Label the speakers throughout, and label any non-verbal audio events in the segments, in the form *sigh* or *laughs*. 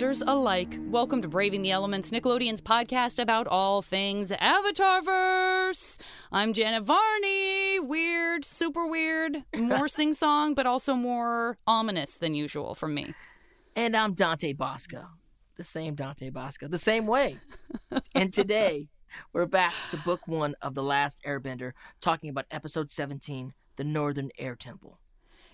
Speaker 1: alike. Welcome to Braving the Elements, Nickelodeon's podcast about all things Avatarverse. I'm Janet Varney. Weird, super weird, more *laughs* sing song, but also more ominous than usual from me.
Speaker 2: And I'm Dante Basco, the same Dante Basco, the same way. and today, *laughs* we're back to book one of The Last Airbender, talking about episode 17, The Northern Air Temple.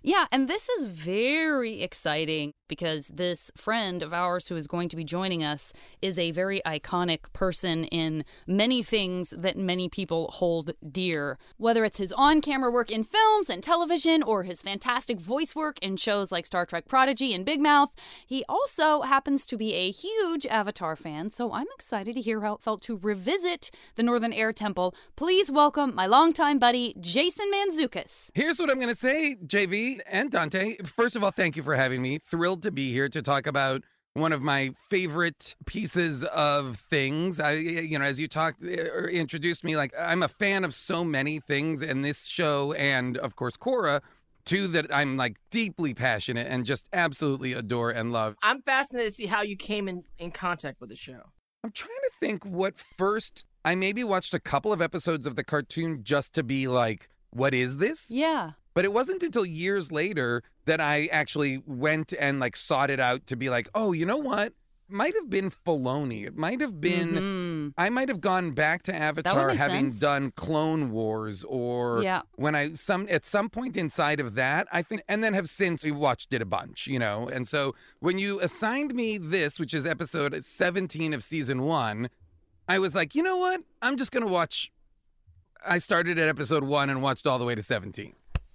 Speaker 1: Yeah, and this is very exciting because this friend of ours who is going to be joining us is a very iconic person in many things that many people hold dear. Whether it's his on camera work in films and television or his fantastic voice work in shows like Star Trek Prodigy and Big Mouth, he also happens to be a huge Avatar fan, so I'm excited to hear how it felt to revisit the Northern Air Temple. Please welcome my longtime buddy, Jason Mantzoukas.
Speaker 3: Here's what I'm going to say, JV and Dante. First of all, thank you for having me. Thrilled to be here to talk about one of my favorite pieces of things. I, you know, as you talked eh, or introduced me, like I'm a fan of so many things, and this show, and of course, Korra two that I'm like deeply passionate and just absolutely adore and love.
Speaker 2: I'm fascinated to see how you came in, in contact with the show.
Speaker 3: I'm trying to think what first I maybe watched a couple of episodes of the cartoon just to be like, what is this?
Speaker 1: Yeah.
Speaker 3: But it wasn't until years later that I actually went and like sought it out to be like, oh, you know what? Might have been Filoni. It might have been.
Speaker 1: Mhm.
Speaker 3: I might have gone back to Avatar having
Speaker 1: sense.
Speaker 3: done Clone Wars or
Speaker 1: Yeah.
Speaker 3: when I some at some point inside of that, I think and then have since we watched it a bunch, you know. And so when you assigned me this, which is episode 17 of season 1, I was like, "You know what? I'm just going to watch I started at episode 1 and watched all the way to 17.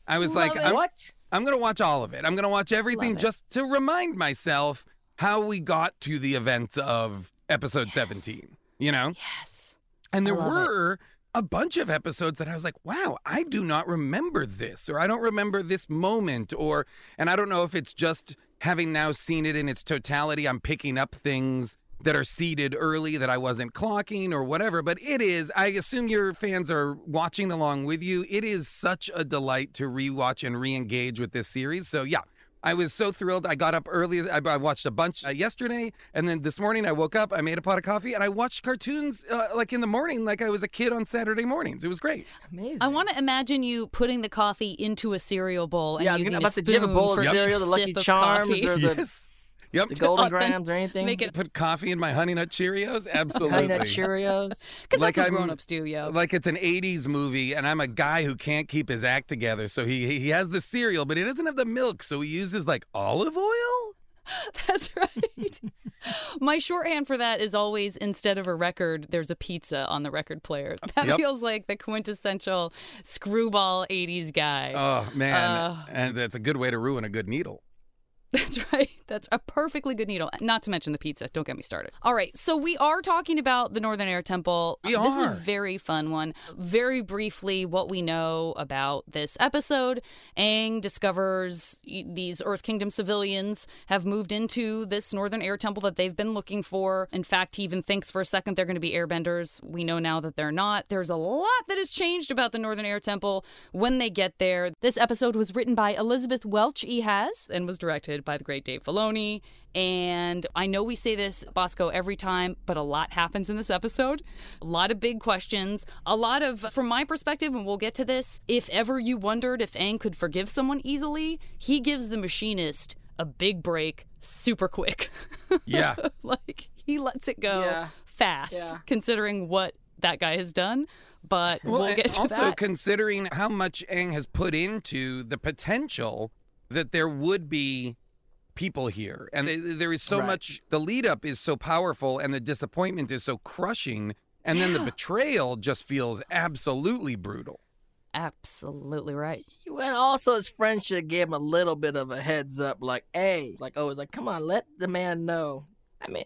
Speaker 3: I was
Speaker 1: Love
Speaker 3: like. I'm,
Speaker 2: what?
Speaker 3: I'm going to watch all of it. I'm going to watch everything just to remind myself how we got to the events of episode 17, you know?
Speaker 1: Yes.
Speaker 3: And there
Speaker 1: I love it.
Speaker 3: were a bunch of episodes that I was like, wow, I do not remember this, or I don't remember this moment, or, and I don't know if it's just having now seen it in its totality, I'm picking up things that are seeded early that I wasn't clocking or whatever. But it is, I assume your fans are watching along with you. It is such a delight to rewatch and re engage with this series. So, yeah. I was so thrilled. I got up early. I, I watched a bunch uh, yesterday, and then this morning I woke up. I made a pot of coffee, and I watched cartoons uh, like in the morning, like I was a kid on Saturday mornings. It was great.
Speaker 2: Amazing.
Speaker 1: I want to imagine you putting the coffee into a cereal bowl and
Speaker 2: Yeah, I was
Speaker 1: using
Speaker 2: gonna-
Speaker 1: a
Speaker 2: about to- do you have a bowl of cereal,
Speaker 1: each
Speaker 2: the Lucky Charms,
Speaker 1: coffee.
Speaker 2: or the- *laughs*
Speaker 3: yes. Yep.
Speaker 2: the Golden
Speaker 1: on,
Speaker 2: Grahams or anything?
Speaker 1: Make it
Speaker 3: Put coffee in my Honey Nut Cheerios. Absolutely. *laughs*
Speaker 2: Honey Nut Cheerios.
Speaker 1: because
Speaker 3: Like
Speaker 1: that's what
Speaker 3: I'm-
Speaker 1: grown-ups do, yo.
Speaker 3: Like it's an '80s movie, and I'm a guy who can't keep his act together. So he he has the cereal, but he doesn't have the milk, so he uses like olive oil. *laughs*
Speaker 1: That's right. My shorthand for that is always instead of a record, there's a pizza on the record player. That
Speaker 3: Yep.
Speaker 1: feels like the quintessential screwball 80s guy.
Speaker 3: Oh man,
Speaker 1: Uh.
Speaker 3: and that's a good way to ruin a good needle. *laughs*
Speaker 1: That's right. That's a perfectly good needle. Not to mention the pizza. Don't get me started. All right. So we are talking about the Northern Air Temple.
Speaker 3: We
Speaker 1: this is
Speaker 3: are.
Speaker 1: a very fun one. Very briefly, what we know about this episode Aang discovers these Earth Kingdom civilians have moved into this Northern Air Temple that they've been looking for. In fact, he even thinks for a second they're going to be airbenders. We know now that they're not. There's a lot that has changed about the Northern Air Temple when they get there. This episode was written by Elizabeth Welch Ehasz and was directed by the great Dave Filoni. And I know we say this, Basco, every time, but a lot happens in this episode. A lot of big questions. A lot of, from my perspective, and we'll get to this, if ever you wondered if Aang could forgive someone easily, he gives the machinist a big break super quick. *laughs*
Speaker 3: Yeah.
Speaker 1: like, he lets it go
Speaker 2: Yeah.
Speaker 1: fast,
Speaker 2: Yeah.
Speaker 1: considering what that guy has done. But *laughs*
Speaker 3: Well,
Speaker 1: we'll get to
Speaker 3: also
Speaker 1: that.
Speaker 3: considering how much Aang has put into the potential that there would be people here, and there is so
Speaker 2: Right.
Speaker 3: much. The lead up is so powerful, and the disappointment is so crushing, and then the betrayal just feels absolutely brutal.
Speaker 1: Absolutely right.
Speaker 2: And also, his friend should give him a little bit of a heads up, like, hey, like, oh, it's like, come on, let the man know. I mean,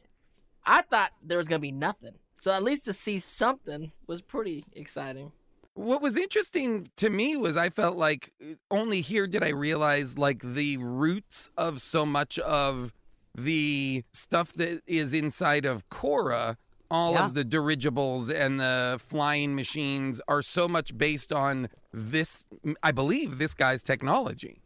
Speaker 2: I thought there was gonna be nothing, so at least to see something was pretty exciting.
Speaker 3: What was interesting to me was I felt like uh, only here did I realize like the roots of so much of the stuff that is inside of Korra. All
Speaker 1: Yeah.
Speaker 3: of the dirigibles and the flying machines are so much based on this, I believe, this guy's technology.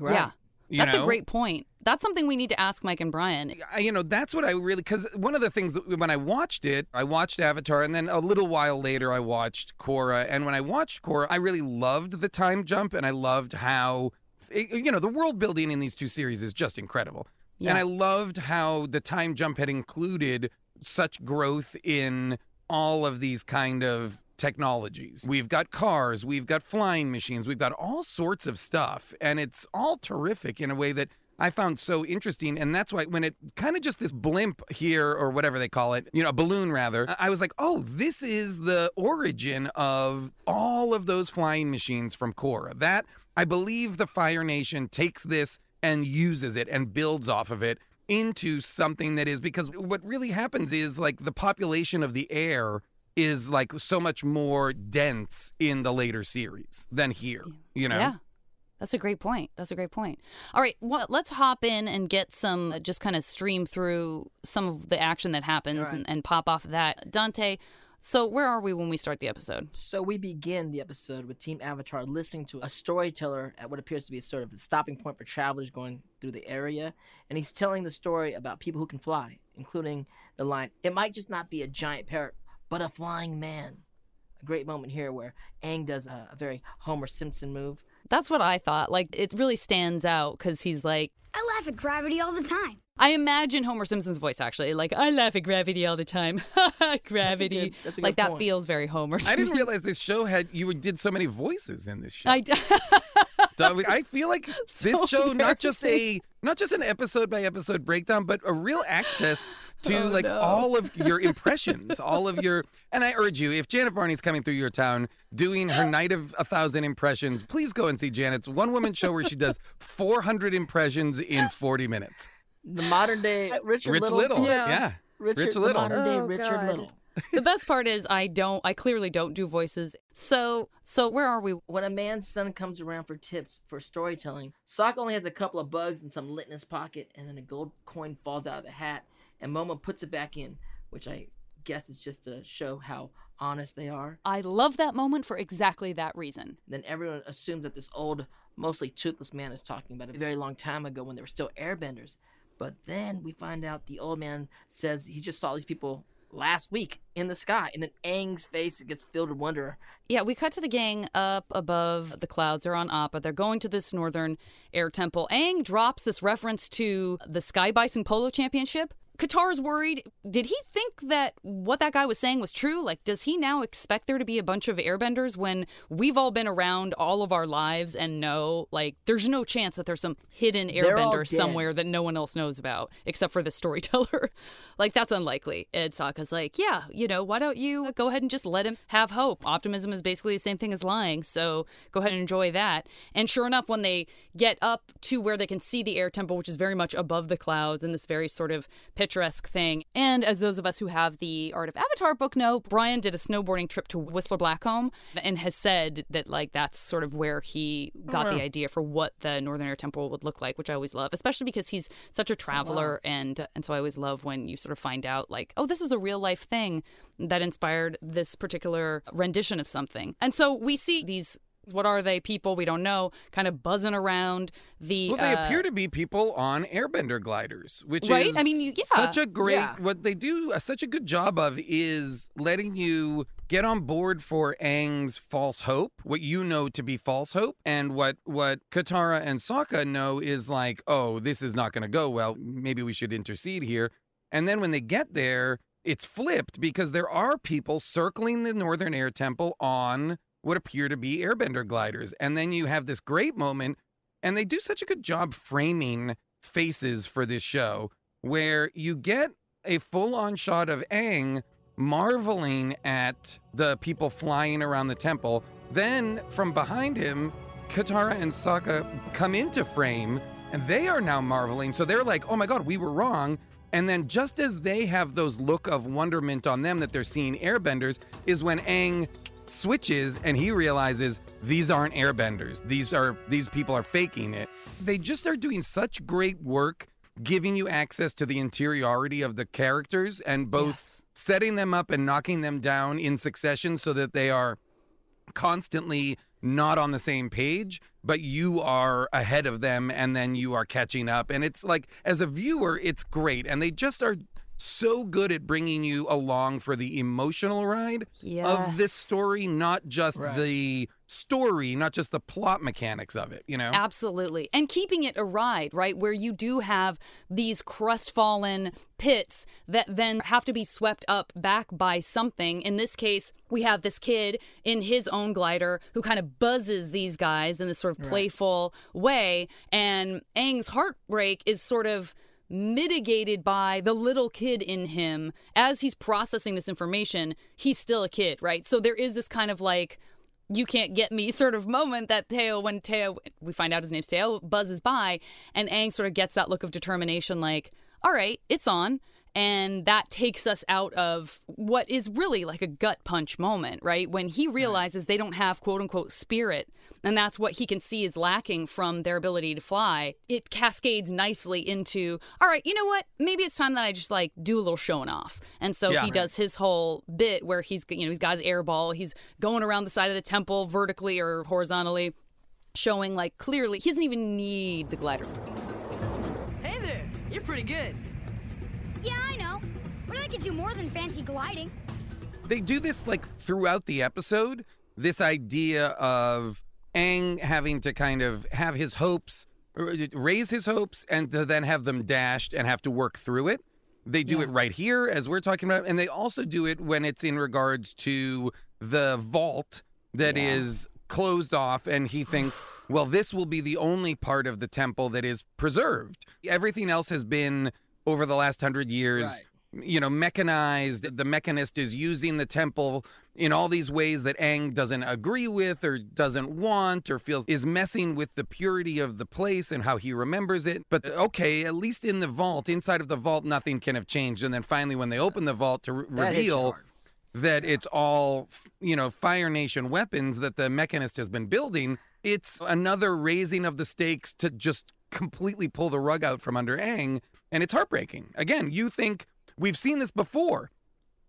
Speaker 1: Yeah. That's
Speaker 3: know?
Speaker 1: a great point. That's something we need to ask Mike and Brian.
Speaker 3: You know that's what I really because one of the things that when I watched it, I watched Avatar, and then a little while later I watched Korra, and when I watched Korra, I really loved the time jump, and I loved how you know the world building in these two series is just incredible, and I loved how the time jump had included such growth in all of these kind of technologies. We've got cars, we've got flying machines, we've got all sorts of stuff, and it's all terrific in a way that I found so interesting. And that's why when it kind of just this blimp here or whatever they call it, you know, a balloon rather, I- was like, oh, this is the origin of all of those flying machines from Korra. That I believe the Fire Nation takes this and uses it and builds off of it into something that is because what really happens is like the population of the air is like so much more dense in the later series than here, you know?
Speaker 1: Yeah. That's a great point. That's a great point. All right, well, let's hop in and get some, uh, just kind of stream through some of the action that happens
Speaker 2: All right.
Speaker 1: and, and pop off of that. Dante, so where are we when we start the episode?
Speaker 2: So we begin the episode with Team Avatar listening to a storyteller at what appears to be a sort of a stopping point for travelers going through the area, and he's telling the story about people who can fly, including the line, "It might just not be a giant parrot, but a flying man." A great moment here where Aang does a, a very Homer Simpson move.
Speaker 1: That's what I thought. Like, it really stands out because he's like,
Speaker 4: I laugh at gravity all the time.
Speaker 1: I imagine Homer Simpson's voice actually. Like, I laugh at gravity all the time. *laughs* gravity.
Speaker 2: good- that's a
Speaker 1: like,
Speaker 2: good
Speaker 1: that
Speaker 2: point.
Speaker 1: feels very Homer. to
Speaker 3: I didn't
Speaker 1: me.
Speaker 3: realize this show had you did so many voices in this show.
Speaker 1: I d- *laughs*
Speaker 3: So I feel like *laughs* this show not just a not just an episode by episode breakdown, but a real access to
Speaker 1: Oh,
Speaker 3: like
Speaker 1: no.
Speaker 3: all of your *laughs* impressions, all of your. And I urge you, if Janet Varney's coming through your town doing her night of a thousand impressions, please go and see Janet's one woman show where she does 400 impressions in 40 minutes.
Speaker 2: The modern day uh, Richard
Speaker 3: Rich
Speaker 2: Little.
Speaker 3: Little,
Speaker 1: Yeah.
Speaker 3: yeah.
Speaker 2: Richard,
Speaker 3: Rich Little.
Speaker 2: modern day
Speaker 1: Oh,
Speaker 2: Richard
Speaker 1: God.
Speaker 2: Little.
Speaker 1: the best part is I don't. I clearly don't do voices. So, so where are we?
Speaker 2: When a man's son comes around for tips for storytelling, Sokka only has a couple of bugs and some lit in his pocket, and then a gold coin falls out of the hat, and Momo puts it back in, which I guess is just to show how honest they are.
Speaker 1: I love that moment for exactly that reason.
Speaker 2: Then everyone assumes that this old, mostly toothless man is talking about a very long time ago when they were still airbenders. But then we find out the old man says he just saw these people last week in the sky, and then Aang's face gets filled with wonder.
Speaker 1: Yeah, we cut to the gang up above the clouds. They're on Appa. They're going to this northern air temple. Aang drops this reference to the Sky Bison Polo Championship. Katara's worried. Did he think that what that guy was saying was true? Like, does he now expect there to be a bunch of airbenders when we've all been around all of our lives and know, like, there's no chance that there's some hidden airbender somewhere that no one else knows about except for the storyteller? *laughs* like, that's unlikely. Ed Sokka's like, yeah, you know, why don't you go ahead and just let him have hope? Optimism is basically the same thing as lying, so go ahead and enjoy that. And sure enough, when they get up to where they can see the air temple, which is very much above the clouds in this very sort of picturesque thing, and as those of us who have the Art of Avatar book know, Brian did a snowboarding trip to Whistler Blackcomb and has said that like that's sort of where he oh, got the idea for what the Northern Air Temple would look like, which I always love, especially because he's such a traveler. And and so I always love when you sort of find out like, oh, this is a real life thing that inspired this particular rendition of something. And so we see these what are they people we don't know kind of buzzing around the
Speaker 3: Well, they
Speaker 1: uh,
Speaker 3: appear to be people on airbender gliders, which
Speaker 1: Right?
Speaker 3: is
Speaker 1: I mean, yeah.
Speaker 3: such a great.
Speaker 2: Yeah.
Speaker 3: What they do uh, such a good job of is letting you get on board for Aang's false hope, what you know to be false hope, and what what Katara and Sokka know is like, oh, this is not going to go well. Maybe we should intercede here. And then when they get there, it's flipped because there are people circling the Northern Air Temple on what appear to be airbender gliders. And then you have this great moment, and they do such a good job framing faces for this show where you get a full on shot of Aang marveling at the people flying around the temple. Then from behind him, Katara and Sokka come into frame and they are now marveling. So they're like, oh my God, we were wrong. And then just as they have those look of wonderment on them that they're seeing airbenders, is when Aang switches and he realizes these aren't airbenders. These are these people are faking it. They just are doing such great work giving you access to the interiority of the characters and both
Speaker 1: Yes.
Speaker 3: setting them up and knocking them down in succession so that they are constantly not on the same page, but you are ahead of them and then you are catching up. And it's like, as a viewer, it's great. And they just are so good at bringing you along for the emotional ride of this story, not just
Speaker 2: Right.
Speaker 3: the story, not just the plot mechanics of it, you know?
Speaker 1: Absolutely. And keeping it a ride, right? Where you do have these crestfallen pits that then have to be swept up back by something. In this case, we have this kid in his own glider who kind of buzzes these guys in this sort of playful way. And Aang's heartbreak is sort of mitigated by the little kid in him as he's processing this information he's still a kid right so there is this kind of like you can't get me *laughs* sort of moment that Teo, when Teo, we find out his name's Teo, buzzes by, and Aang sort of gets that look of determination, like, all right, it's on. And that takes us out of what is really like a gut punch moment, right? When he realizes they don't have quote unquote spirit, and that's what he can see is lacking from their ability to fly. It cascades nicely into, all right, you know what? Maybe it's time that I just like do a little showing off. And so
Speaker 3: Yeah.
Speaker 1: he does his whole bit where he's, you know, he's got his air ball, he's going around the side of the temple vertically or horizontally, showing like clearly he doesn't even need the glider.
Speaker 5: Hey there, you're pretty good.
Speaker 4: Yeah, I know. But I can do more than fancy gliding.
Speaker 3: they do this like throughout the episode. This idea of Aang having to kind of have his hopes, raise his hopes, and to then have them dashed and have to work through it. They do it right here, as we're talking about, and they also do it when it's in regards to the vault that is closed off, and he thinks, *sighs* well, this will be the only part of the temple that is preserved. Everything else has been over the last hundred years
Speaker 2: Right.
Speaker 3: you know, mechanized. The mechanist is using the temple in all these ways that Aang doesn't agree with or doesn't want or feels is messing with the purity of the place and how he remembers it. But okay, at least in the vault, inside of the vault, nothing can have changed. And then finally, when they open the vault to re- reveal that it's all, you know, Fire Nation weapons that the mechanist has been building, it's another raising of the stakes to just completely pull the rug out from under Aang. And it's heartbreaking. Again, you think we've seen this before.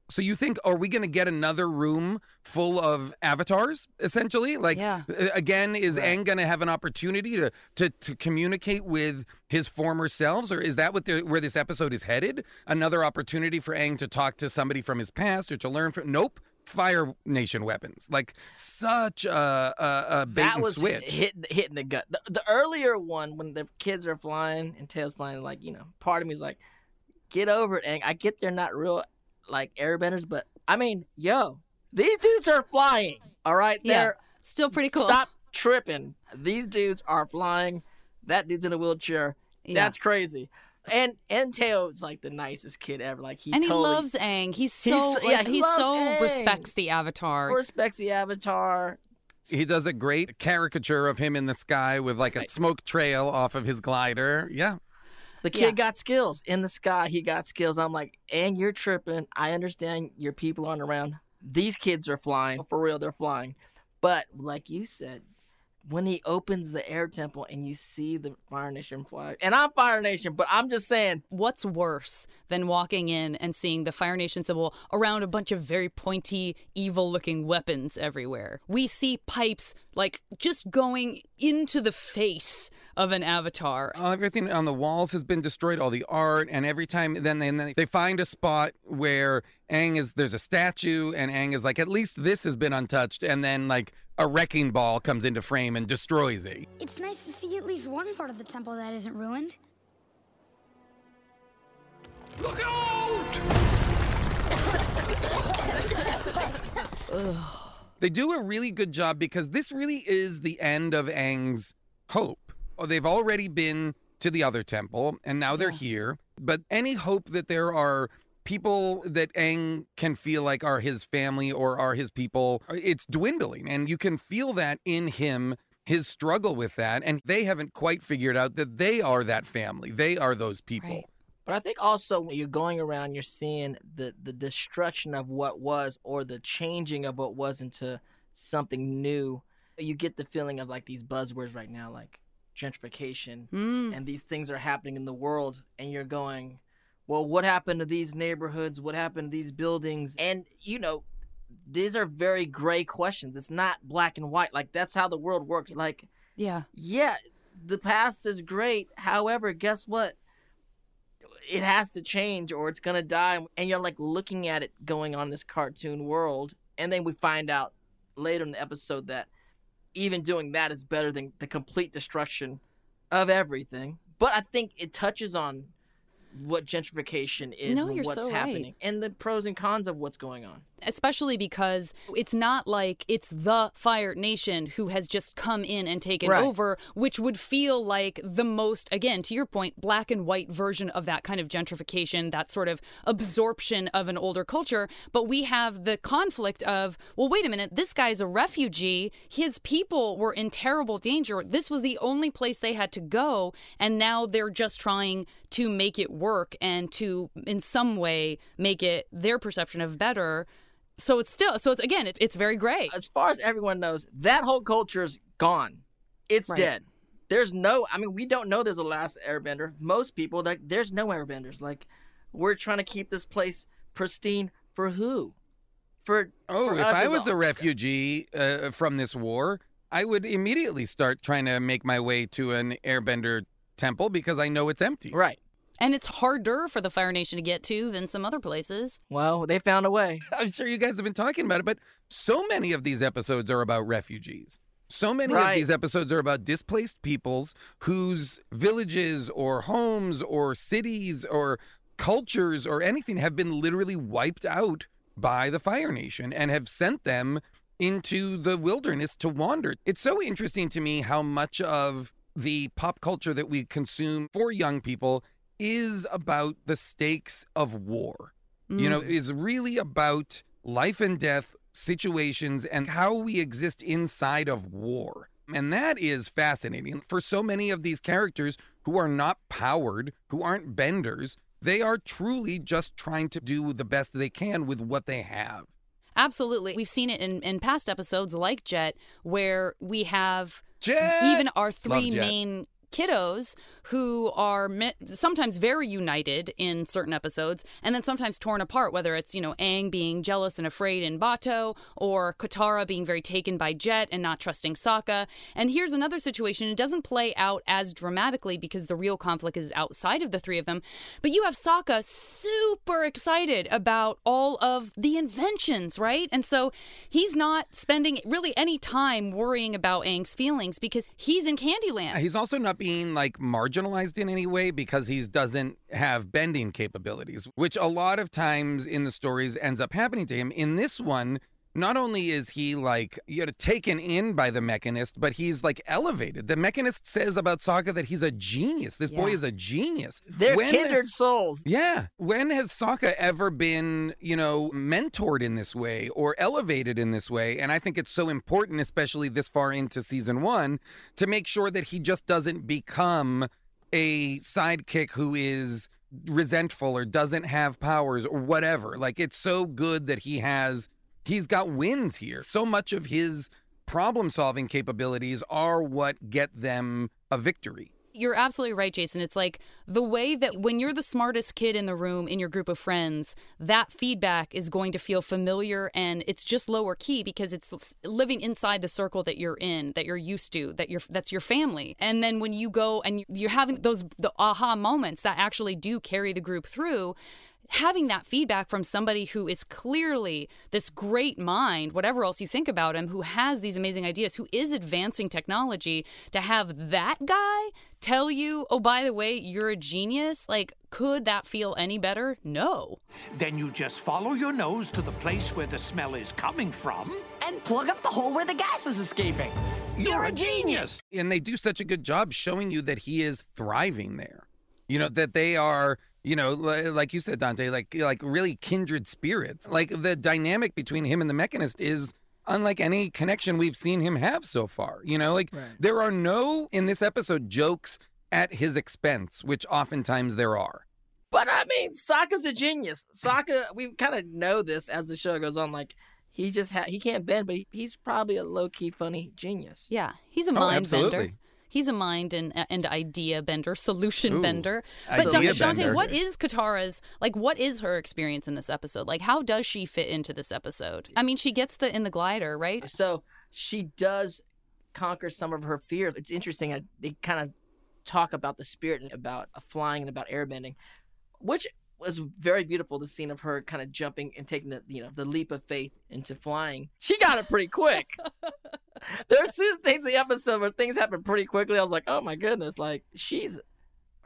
Speaker 3: So you think, are we going to get another room full of avatars, essentially? Like,
Speaker 1: Yeah.
Speaker 3: again, is
Speaker 2: Right.
Speaker 3: Aang going to have an opportunity to, to to communicate with his former selves, or is that what the, where this episode is headed? Another opportunity for Aang to talk to somebody from his past or to learn from? Nope. Fire Nation weapons, like such a, a, a bait
Speaker 2: that
Speaker 3: and
Speaker 2: was
Speaker 3: switch.
Speaker 2: Hit, hit, hitting the gut. The, the earlier one, when the kids are flying and Teo's flying, like you know, part of me is like, get over it, Aang. I get they're not real like airbenders, but I mean, yo, these dudes are flying. All right,
Speaker 1: Yeah.
Speaker 2: they're
Speaker 1: Still pretty cool.
Speaker 2: stop tripping. These dudes are flying. That dude's in a wheelchair.
Speaker 1: Yeah.
Speaker 2: That's crazy. And and Teo's like the nicest kid ever. Like he
Speaker 1: and he loves Aang. He's
Speaker 2: He's
Speaker 1: so
Speaker 2: so- yeah,
Speaker 1: like,
Speaker 2: he
Speaker 1: he so
Speaker 2: Aang.
Speaker 1: respects the avatar.
Speaker 2: respects the avatar.
Speaker 3: He does a great caricature of him in the sky with like a smoke trail off of his glider. Yeah.
Speaker 2: The kid
Speaker 1: Yeah.
Speaker 2: got skills in the sky. He got skills. I'm like, and you're tripping. I understand your people aren't around. These kids are flying for real. They're flying, but like you said, when he opens the air temple and you see the Fire Nation flag, and I'm Fire Nation, but I'm just saying,
Speaker 1: What's worse than walking in and seeing the Fire Nation symbol around a bunch of very pointy, evil looking weapons everywhere? We see pipes like just going into the face of an avatar.
Speaker 3: everything on the walls has been destroyed, all the art, and every time then they, then they find a spot where Aang is there's a statue, and Aang is like, at least this has been untouched, and then like a wrecking ball comes into frame and destroys it.
Speaker 4: It's nice to see at least one part of the temple that isn't ruined.
Speaker 5: Look out! *laughs*
Speaker 3: They do a really good job because this really is the end of Aang's hope. Oh, they've already been to the other temple and now they're here. But any hope that there are people that Aang can feel like are his family or are his people, it's dwindling. And you can feel that in him, his struggle with that. And they haven't quite figured out that they are that family, they are those people.
Speaker 1: Right.
Speaker 2: But I think also when you're going around, you're seeing the the destruction of what was, or the changing of what was into something new. You get the feeling of like these buzzwords right now, like gentrification,
Speaker 1: Mm.
Speaker 2: and these things are happening in the world, and you're going, well, what happened to these neighborhoods? What happened to these buildings? And you know, these are very gray questions. It's not black and white. Like that's how the world works. Like
Speaker 1: Yeah.
Speaker 2: yeah, the past is great. However, guess what? It has to change or it's gonna die. And you're like looking at it going on this cartoon world, and then we find out later in the episode that even doing that is better than the complete destruction of everything. But I think it touches on what gentrification is
Speaker 1: No,
Speaker 2: and what's
Speaker 1: so right.
Speaker 2: happening and the pros and cons of what's going on.
Speaker 1: especially because it's not like it's the Fire Nation who has just come in and taken
Speaker 2: Right.
Speaker 1: over, which would feel like the most, again, to your point, black and white version of that kind of gentrification, that sort of absorption of an older culture. But we have the conflict of, well, wait a minute, this guy's a refugee. His people were in terrible danger. This was the only place they had to go. And now they're just trying to make it work and to, in some way, make it their perception of better. So it's still so it's again it, it's very gray.
Speaker 2: as far as everyone knows, that whole culture is gone. It's
Speaker 1: Right.
Speaker 2: dead. There's no. I mean, we don't know there's a last Airbender. Most people like there's no Airbenders. Like we're trying to keep this place pristine for who? For
Speaker 3: Oh,
Speaker 2: for
Speaker 3: if I
Speaker 2: as
Speaker 3: was a refugee uh, from this war, I would immediately start trying to make my way to an airbender temple because I know it's empty.
Speaker 2: right.
Speaker 1: And it's harder for the Fire Nation to get to than some other places.
Speaker 2: Well, they found a way. *laughs*
Speaker 3: I'm sure you guys have been talking about it, but so many of these episodes are about refugees. So many
Speaker 2: Right.
Speaker 3: of these episodes are about displaced peoples whose villages or homes or cities or cultures or anything have been literally wiped out by the Fire Nation and have sent them into the wilderness to wander. It's so interesting to me how much of the pop culture that we consume for young people is about the stakes of war you know, mm. is really about life and death situations and how we exist inside of war. And that is fascinating. For so many of these characters who are not powered, who aren't benders, they are truly just trying to do the best they can with what they have.
Speaker 1: Absolutely. We've seen it in, in past episodes like Jet, where we have
Speaker 3: Jet!
Speaker 1: even our three main kiddos who are sometimes very united in certain episodes and then sometimes torn apart whether it's you know Aang being jealous and afraid in Bato or Katara being very taken by Jet and not trusting Sokka. And here's another situation. It doesn't play out as dramatically because the real conflict is outside of the three of them but you have Sokka super excited about all of the inventions right? And so he's not spending really any time worrying about Aang's feelings because he's in Candyland.
Speaker 3: He's also not being like marginalized in any way because he doesn't have bending capabilities, which a lot of times in the stories ends up happening to him. In this one, not only is he like you know taken in by the mechanist, but he's like elevated. The mechanist says about Sokka that he's a genius. This boy is a genius.
Speaker 2: They're
Speaker 3: When-
Speaker 2: kindred souls.
Speaker 3: Yeah. When has Sokka ever been, you know, mentored in this way or elevated in this way? And I think it's so important, especially this far into season one, to make sure that he just doesn't become a sidekick who is resentful or doesn't have powers or whatever. Like it's so good that he has he's got wins here. So much of his problem solving capabilities are what get them a victory.
Speaker 1: You're absolutely right, Jason. It's like the way that when you're the smartest kid in the room in your group of friends, that feedback is going to feel familiar and it's just lower key because it's living inside the circle that you're in, that you're used to, that you're that's your family. And then when you go and you're having those the aha moments that actually do carry the group through, having that feedback from somebody who is clearly this great mind, whatever else you think about him, who has these amazing ideas, who is advancing technology, to have that guy tell you, oh, by the way, you're a genius, like, could that feel any better? No.
Speaker 6: Then you just follow your nose to the place where the smell is coming from.
Speaker 5: And plug up the hole where the gas is escaping.
Speaker 6: You're a genius!
Speaker 3: and they do such a good job showing you that he is thriving there. You know that they are, you know, like you said, Dante, like like really kindred spirits. Like the dynamic between him and the Mechanist is unlike any connection we've seen him have so far. You know, like
Speaker 2: Right.
Speaker 3: there are no in this episode jokes at his expense, which oftentimes there are.
Speaker 2: But I mean, Sokka's a genius. Sokka, we kind of know this as the show goes on. Like he just ha- he can't bend, but he, he's probably a low key funny genius.
Speaker 1: Yeah, he's a
Speaker 3: Oh,
Speaker 1: mind
Speaker 3: absolutely.
Speaker 1: bender. He's a mind and and idea bender, solution
Speaker 3: Ooh,
Speaker 1: bender. But Dante,
Speaker 3: bender.
Speaker 1: what is Katara's like? What is her experience in this episode? Like, how does she fit into this episode? I mean, she gets the in the glider, right?
Speaker 2: So she does conquer some of her fears. It's interesting. uh, They kind of talk about the spirit and about uh, flying and about airbending, which was very beautiful. The scene of her kind of jumping and taking the you know the leap of faith into flying. She got it pretty quick. *laughs* There's certain things in the episode where things happen pretty quickly. I was like, oh my goodness, like she's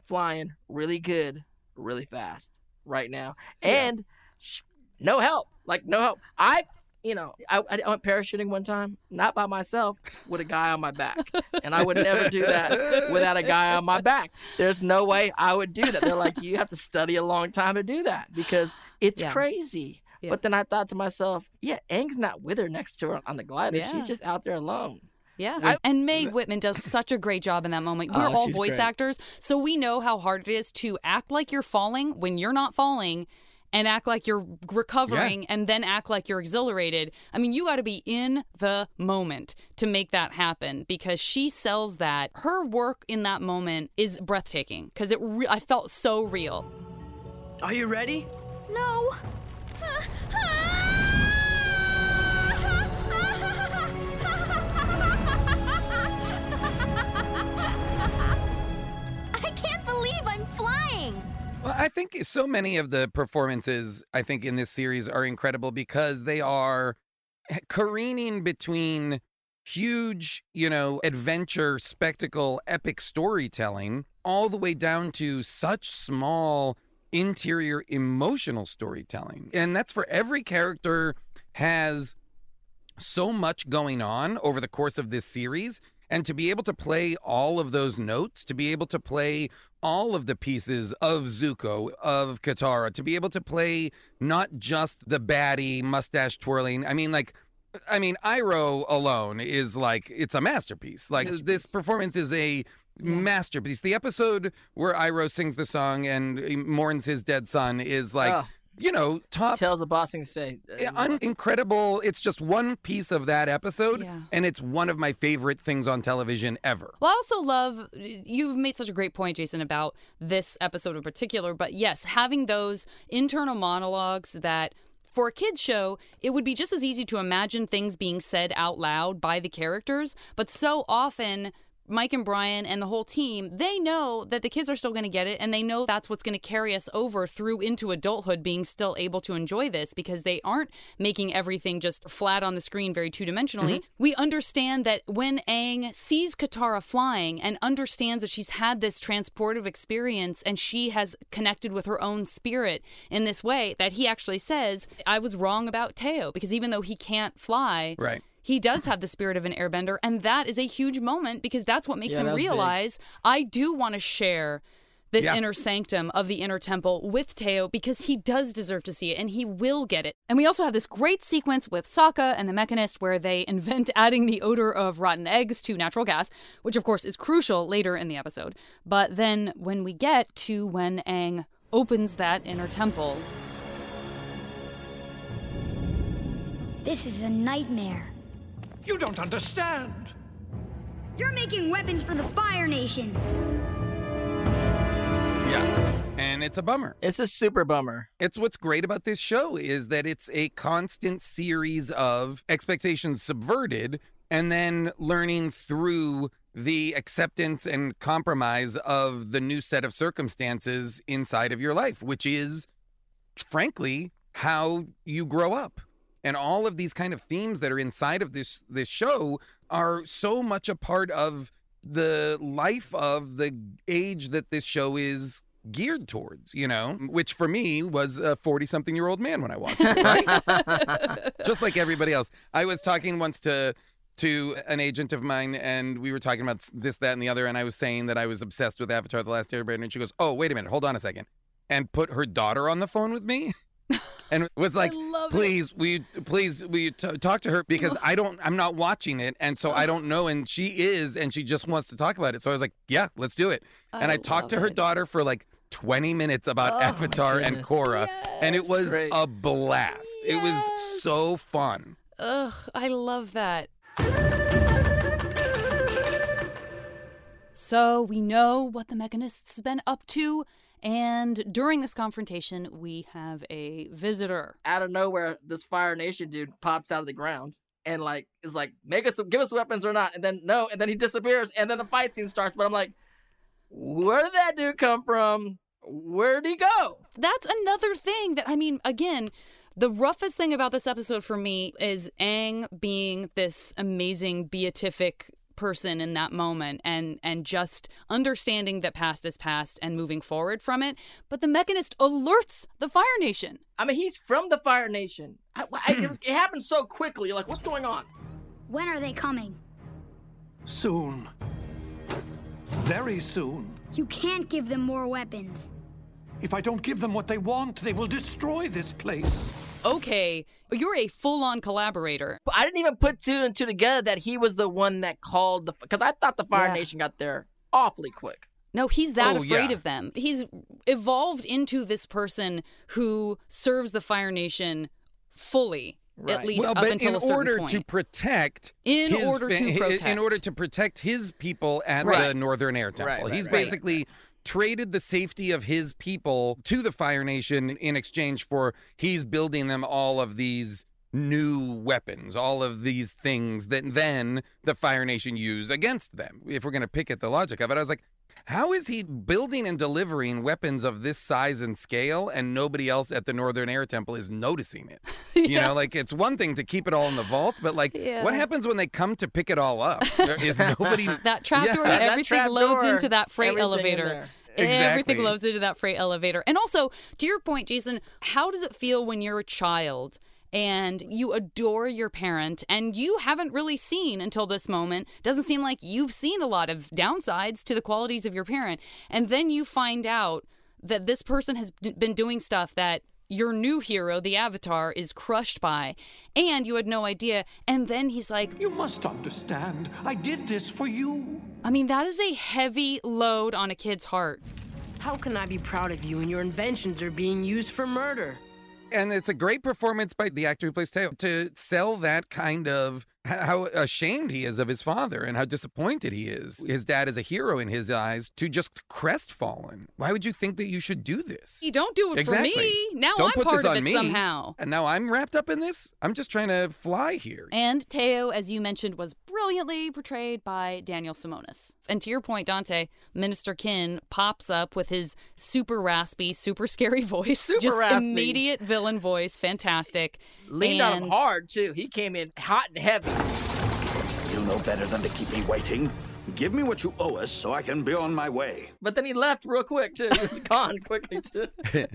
Speaker 2: flying really good, really fast right now, and sh- no help, like no help. I, you know, I, I went parachuting one time, not by myself, with a guy on my back, and I would never do that without a guy on my back. There's no way I would do that. They're like, you have to study a long time to do that because it's
Speaker 1: Yeah.
Speaker 2: crazy.
Speaker 1: Yeah.
Speaker 2: But then I thought to myself, yeah, Aang's not with her next to her on the glider.
Speaker 1: Yeah.
Speaker 2: She's just out there alone.
Speaker 1: Yeah.
Speaker 2: I-
Speaker 1: and Mae Whitman does such a great job in that moment. We're
Speaker 2: Oh,
Speaker 1: all voice
Speaker 2: great.
Speaker 1: actors, so we know how hard it is to act like you're falling when you're not falling and act like you're recovering and then act like you're exhilarated. I mean, you got to be in the moment to make that happen because she sells that. Her work in that moment is breathtaking because it re- I felt so real.
Speaker 5: Are you ready?
Speaker 4: No. *laughs*
Speaker 3: Well, I think so many of the performances I think in this series are incredible because they are careening between huge, you know, adventure, spectacle, epic storytelling all the way down to such small interior emotional storytelling. And that's for every character has so much going on over the course of this series and to be able to play all of those notes, to be able to play all of the pieces of Zuko, of Katara, to be able to play not just the baddie mustache twirling. I mean, like, I mean, Iroh alone is like, it's a masterpiece. Like, this performance is a masterpiece. The episode where Iroh sings the song and mourns his dead son is like,
Speaker 2: Oh.
Speaker 3: You know, top
Speaker 2: Tales of Ba Sing Se, uh,
Speaker 3: un- incredible. It's just one piece of that episode,
Speaker 1: Yeah.
Speaker 3: and it's one of my favorite things on television ever.
Speaker 1: Well, I also love you've made such a great point, Jason, about this episode in particular. But yes, having those internal monologues that for a kids show, it would be just as easy to imagine things being said out loud by the characters, but so often Mike and Brian and the whole team, they know that the kids are still going to get it and they know that's what's going to carry us over through into adulthood being still able to enjoy this because they aren't making everything just flat on the screen very two-dimensionally. Mm-hmm. We understand that when Aang sees Katara flying and understands that she's had this transportive experience and she has connected with her own spirit in this way that he actually says, I was wrong about Teo because even though he can't fly,
Speaker 3: Right.
Speaker 1: He does have the spirit of an airbender and that is a huge moment because that's what makes
Speaker 2: Yeah,
Speaker 1: him
Speaker 2: that was big.
Speaker 1: realize i do want to share this
Speaker 3: Yeah.
Speaker 1: inner sanctum of the inner temple with Teo because he does deserve to see it and he will get it. And we also have this great sequence with Sokka and the Mechanist where they invent *laughs* adding the odor of rotten eggs to natural gas, which of course is crucial later in the episode. But then when we get to when Aang opens that inner temple,
Speaker 4: This is a nightmare.
Speaker 6: You don't understand.
Speaker 4: You're making weapons for the Fire Nation.
Speaker 3: Yeah. And it's a bummer.
Speaker 2: it's a super bummer.
Speaker 3: It's what's great about this show is that it's a constant series of expectations subverted and then learning through the acceptance and compromise of the new set of circumstances inside of your life, which is frankly how you grow up. And all of these kind of themes that are inside of this this show are so much a part of the life of the age that this show is geared towards, you know, which for me was a 40 something year old man when I watched it, right? *laughs* Just like everybody else. I was talking once to to an agent of mine and we were talking about this, that, and the other. And I was saying that I was obsessed with Avatar The Last Airbender. And she goes, Oh, wait a minute, hold on a second. And put her daughter on the phone with me. And was like,
Speaker 1: it.
Speaker 3: please, will you, please, will you t- talk to her because *laughs* I don't, I'm not watching it, and so I don't know, and she is, and she just wants to talk about it. So I was like, yeah, let's do it. and I, talked to her
Speaker 1: it.
Speaker 3: daughter for like 20 minutes about
Speaker 2: Oh,
Speaker 3: Avatar and. Korra, and it was
Speaker 2: Great.
Speaker 3: a blast. It was so fun.
Speaker 1: Ugh, I love that. So we know what the Mechanist's been up to. And during this confrontation, we have a visitor.
Speaker 2: Out of nowhere, this Fire Nation dude pops out of the ground and like is like, make us give us weapons or not. And then no, and then he disappears, and then the fight scene starts. But I'm like, where did that dude come from? Where'd he go?
Speaker 1: That's another thing that, I mean, again, the roughest thing about this episode for me is Aang being this amazing beatific person in that moment and and just understanding that past is past and moving forward from it but the mechanist alerts the fire nation
Speaker 2: I mean, he's from the Fire Nation. I, I, it, was, it happened so quickly. You're like, what's going on?
Speaker 4: When are they coming?
Speaker 6: Soon. Very soon.
Speaker 4: You can't give them more weapons.
Speaker 6: If I don't give them what they want, they will destroy this place.
Speaker 1: Okay you're a full-on collaborator
Speaker 2: I didn't even put two and two together that he was the one that called the because I thought the Fire
Speaker 1: Yeah.
Speaker 2: Nation got there awfully quick.
Speaker 1: No, he's that
Speaker 3: Oh,
Speaker 1: afraid
Speaker 3: yeah.
Speaker 1: of them. He's evolved into this person who serves the Fire Nation fully, at least
Speaker 3: well,
Speaker 1: up
Speaker 3: but
Speaker 1: until
Speaker 3: in
Speaker 1: a certain
Speaker 3: order
Speaker 1: point.
Speaker 3: to protect
Speaker 1: In
Speaker 3: his
Speaker 1: order to protect.
Speaker 3: in order to protect his people at
Speaker 1: Right.
Speaker 3: the Northern Air Temple,
Speaker 2: Right, right,
Speaker 3: he's
Speaker 2: right.
Speaker 3: basically traded the safety of his people to the Fire Nation in exchange for he's building them all of these new weapons, all of these things that then the Fire Nation use against them. If we're going to pick at the logic of it, I was like, how is he building and delivering weapons of this size and scale and nobody else at the Northern Air Temple is noticing it? *laughs* You know, like it's one thing to keep it all in the vault, but like
Speaker 1: Yeah.
Speaker 3: what happens when they come to pick it all up? There is *laughs* nobody
Speaker 1: that trapdoor,
Speaker 3: Yeah.
Speaker 2: That
Speaker 1: everything
Speaker 2: trap
Speaker 1: loads
Speaker 2: door,
Speaker 1: into that freight elevator.
Speaker 2: There.
Speaker 1: Everything
Speaker 3: Exactly.
Speaker 1: loads into that freight elevator. And also, to your point, Jason, how does it feel when you're a child and you adore your parent and you haven't really seen until this moment? Doesn't seem like you've seen a lot of downsides to the qualities of your parent. And then you find out that this person has been doing stuff that your new hero, the Avatar, is crushed by, and you had no idea. And then he's like,
Speaker 6: You must understand. I did this for you.
Speaker 1: I mean, that is a heavy load on a kid's heart.
Speaker 5: How can I be proud of you when your inventions are being used for murder?
Speaker 3: And it's a great performance by the actor who plays Teo to sell that kind of how ashamed he is of his father and how disappointed he is. His dad is a hero in his eyes to just crestfallen. Why would you think that you should do this?
Speaker 1: You don't do it
Speaker 3: Exactly.
Speaker 1: for me. Now
Speaker 3: Don't
Speaker 1: I'm
Speaker 3: put
Speaker 1: part
Speaker 3: this
Speaker 1: of
Speaker 3: on
Speaker 1: it
Speaker 3: me.
Speaker 1: somehow.
Speaker 3: And now I'm wrapped up in this. I'm just trying to fly here.
Speaker 1: And Teo, as you mentioned, was brilliantly portrayed by Daniel Samonas. And to your point, Dante, Minister Qin pops up with his super raspy, super scary *laughs* voice.
Speaker 2: Super
Speaker 1: just
Speaker 2: raspy.
Speaker 1: immediate villain voice. Fantastic.
Speaker 2: Leaned on him hard too. He came in hot and heavy.
Speaker 7: You know better than to keep me waiting. Give me what you owe us so I can be on my way.
Speaker 2: But then he left real quick too. He was *laughs* gone quickly too. *laughs*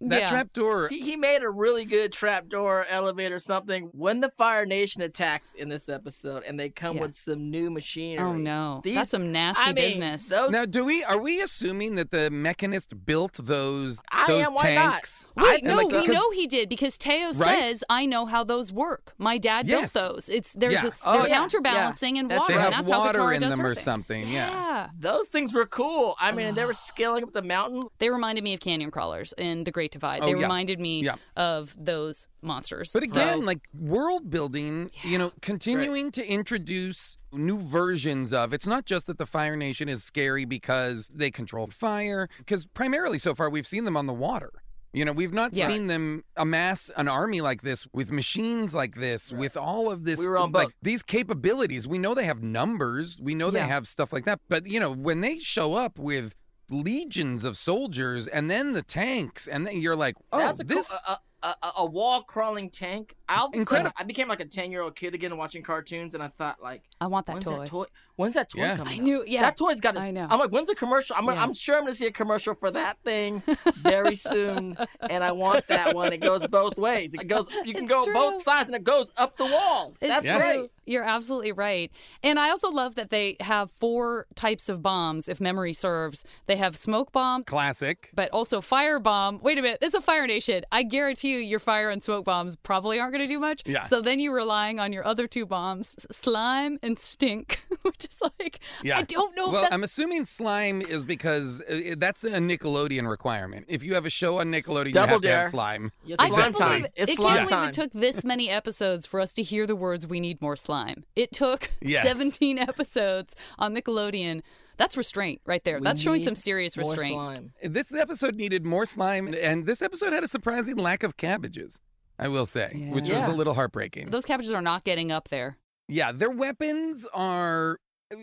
Speaker 3: That
Speaker 1: Yeah.
Speaker 3: trapdoor.
Speaker 2: he, he made a really good trap door elevator, something. When the Fire Nation attacks in this episode, and they come
Speaker 1: Yeah.
Speaker 2: with some new machinery.
Speaker 1: Oh, no.
Speaker 2: These-
Speaker 1: That's some nasty
Speaker 2: I mean,
Speaker 1: business.
Speaker 2: Those,
Speaker 3: Now, do we are we assuming that the mechanist built those
Speaker 2: I
Speaker 3: those
Speaker 2: am, why not?
Speaker 3: tanks?
Speaker 1: Wait,
Speaker 2: I-
Speaker 1: no,
Speaker 3: like,
Speaker 1: we
Speaker 3: 'cause-
Speaker 1: know he did because Teo
Speaker 3: Right?
Speaker 1: says, "I know how those work. My dad
Speaker 3: Yes.
Speaker 1: built those. It's there's
Speaker 3: Yeah.
Speaker 1: a,
Speaker 2: Oh,
Speaker 1: they're
Speaker 2: yeah.
Speaker 1: counterbalancing in
Speaker 2: That's
Speaker 1: water,
Speaker 2: it.
Speaker 3: They
Speaker 1: and that's
Speaker 3: water
Speaker 1: how Katara
Speaker 3: in
Speaker 1: does
Speaker 3: them or
Speaker 1: thing.
Speaker 3: something, yeah.
Speaker 1: yeah.
Speaker 2: those things were cool. I mean, they were *sighs* scaling up the mountain.
Speaker 1: They reminded me of canyon crawlers in the Great Divide.
Speaker 3: Oh,
Speaker 1: they
Speaker 3: yeah.
Speaker 1: reminded me
Speaker 3: Yeah.
Speaker 1: of those monsters.
Speaker 3: But again,
Speaker 1: So-
Speaker 3: like world building, you know, continuing to introduce new versions of it's not just that the Fire Nation is scary because they control fire, because primarily so far we've seen them on the water. You know, we've not
Speaker 1: Yeah.
Speaker 3: seen them amass an army like this with machines like this, with all of this
Speaker 2: We were on
Speaker 3: like these capabilities. We know they have numbers, we know
Speaker 1: Yeah.
Speaker 3: they have stuff like that. But you know, when they show up with legions of soldiers and then the tanks and then you're like, oh,
Speaker 2: That's a
Speaker 3: this
Speaker 2: cool, a, a, a, a wall crawling tank. I all of
Speaker 3: Incredible.
Speaker 2: I became like a ten year old kid again watching cartoons, and I thought like,
Speaker 1: I want that
Speaker 2: when's
Speaker 1: toy.
Speaker 2: that toy? When's that toy
Speaker 3: Yeah.
Speaker 2: coming?
Speaker 1: I
Speaker 2: out?
Speaker 1: knew- yeah.
Speaker 2: that toy's got.
Speaker 1: I know.
Speaker 2: I'm like, when's the commercial? I'm,
Speaker 1: Yeah.
Speaker 2: I'm sure I'm gonna see a commercial for that thing very soon, and I want that one. It goes both ways. It goes. You can
Speaker 1: It's
Speaker 2: go
Speaker 1: true.
Speaker 2: both sides, and it goes up the wall.
Speaker 1: It's
Speaker 2: That's
Speaker 1: true.
Speaker 2: great.
Speaker 1: You're absolutely right. And I also love that they have four types of bombs, if memory serves. They have smoke bomb,
Speaker 3: classic.
Speaker 1: but also fire bomb. Wait a minute, it's a Fire Nation. I guarantee you, your fire and smoke bombs probably aren't going to do much.
Speaker 3: Yeah.
Speaker 1: So then you're relying on your other two bombs, slime and stink, *laughs* which is like,
Speaker 3: Yeah.
Speaker 1: I don't know
Speaker 3: Well,
Speaker 1: if that.
Speaker 3: I'm assuming slime is because uh, that's a Nickelodeon requirement. If you have a show on Nickelodeon,
Speaker 2: Double
Speaker 3: you have to
Speaker 2: Dare.
Speaker 3: have slime.
Speaker 2: It's
Speaker 1: I
Speaker 2: slime
Speaker 1: can't
Speaker 2: time.
Speaker 1: believe,
Speaker 2: It's
Speaker 1: I
Speaker 2: slime
Speaker 1: can't believe it took this many episodes for us to hear the words "We need more slime." It took *laughs*
Speaker 3: Yes.
Speaker 1: 17 episodes on Nickelodeon That's restraint right there.
Speaker 2: We
Speaker 1: That's showing some serious
Speaker 2: more
Speaker 1: restraint.
Speaker 2: slime.
Speaker 3: This episode needed more slime, and this episode had a surprising lack of cabbages, I will say, which was a little heartbreaking.
Speaker 1: Those cabbages are not getting up there.
Speaker 3: Yeah, their weapons are,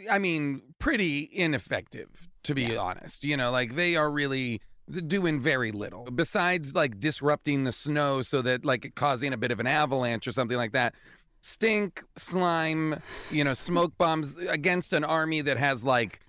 Speaker 3: I mean, pretty ineffective, to be honest. You know, like they are really doing very little besides like disrupting the snow so that like causing a bit of an avalanche or something like that. Stink, slime, you know, smoke bombs against an army that has like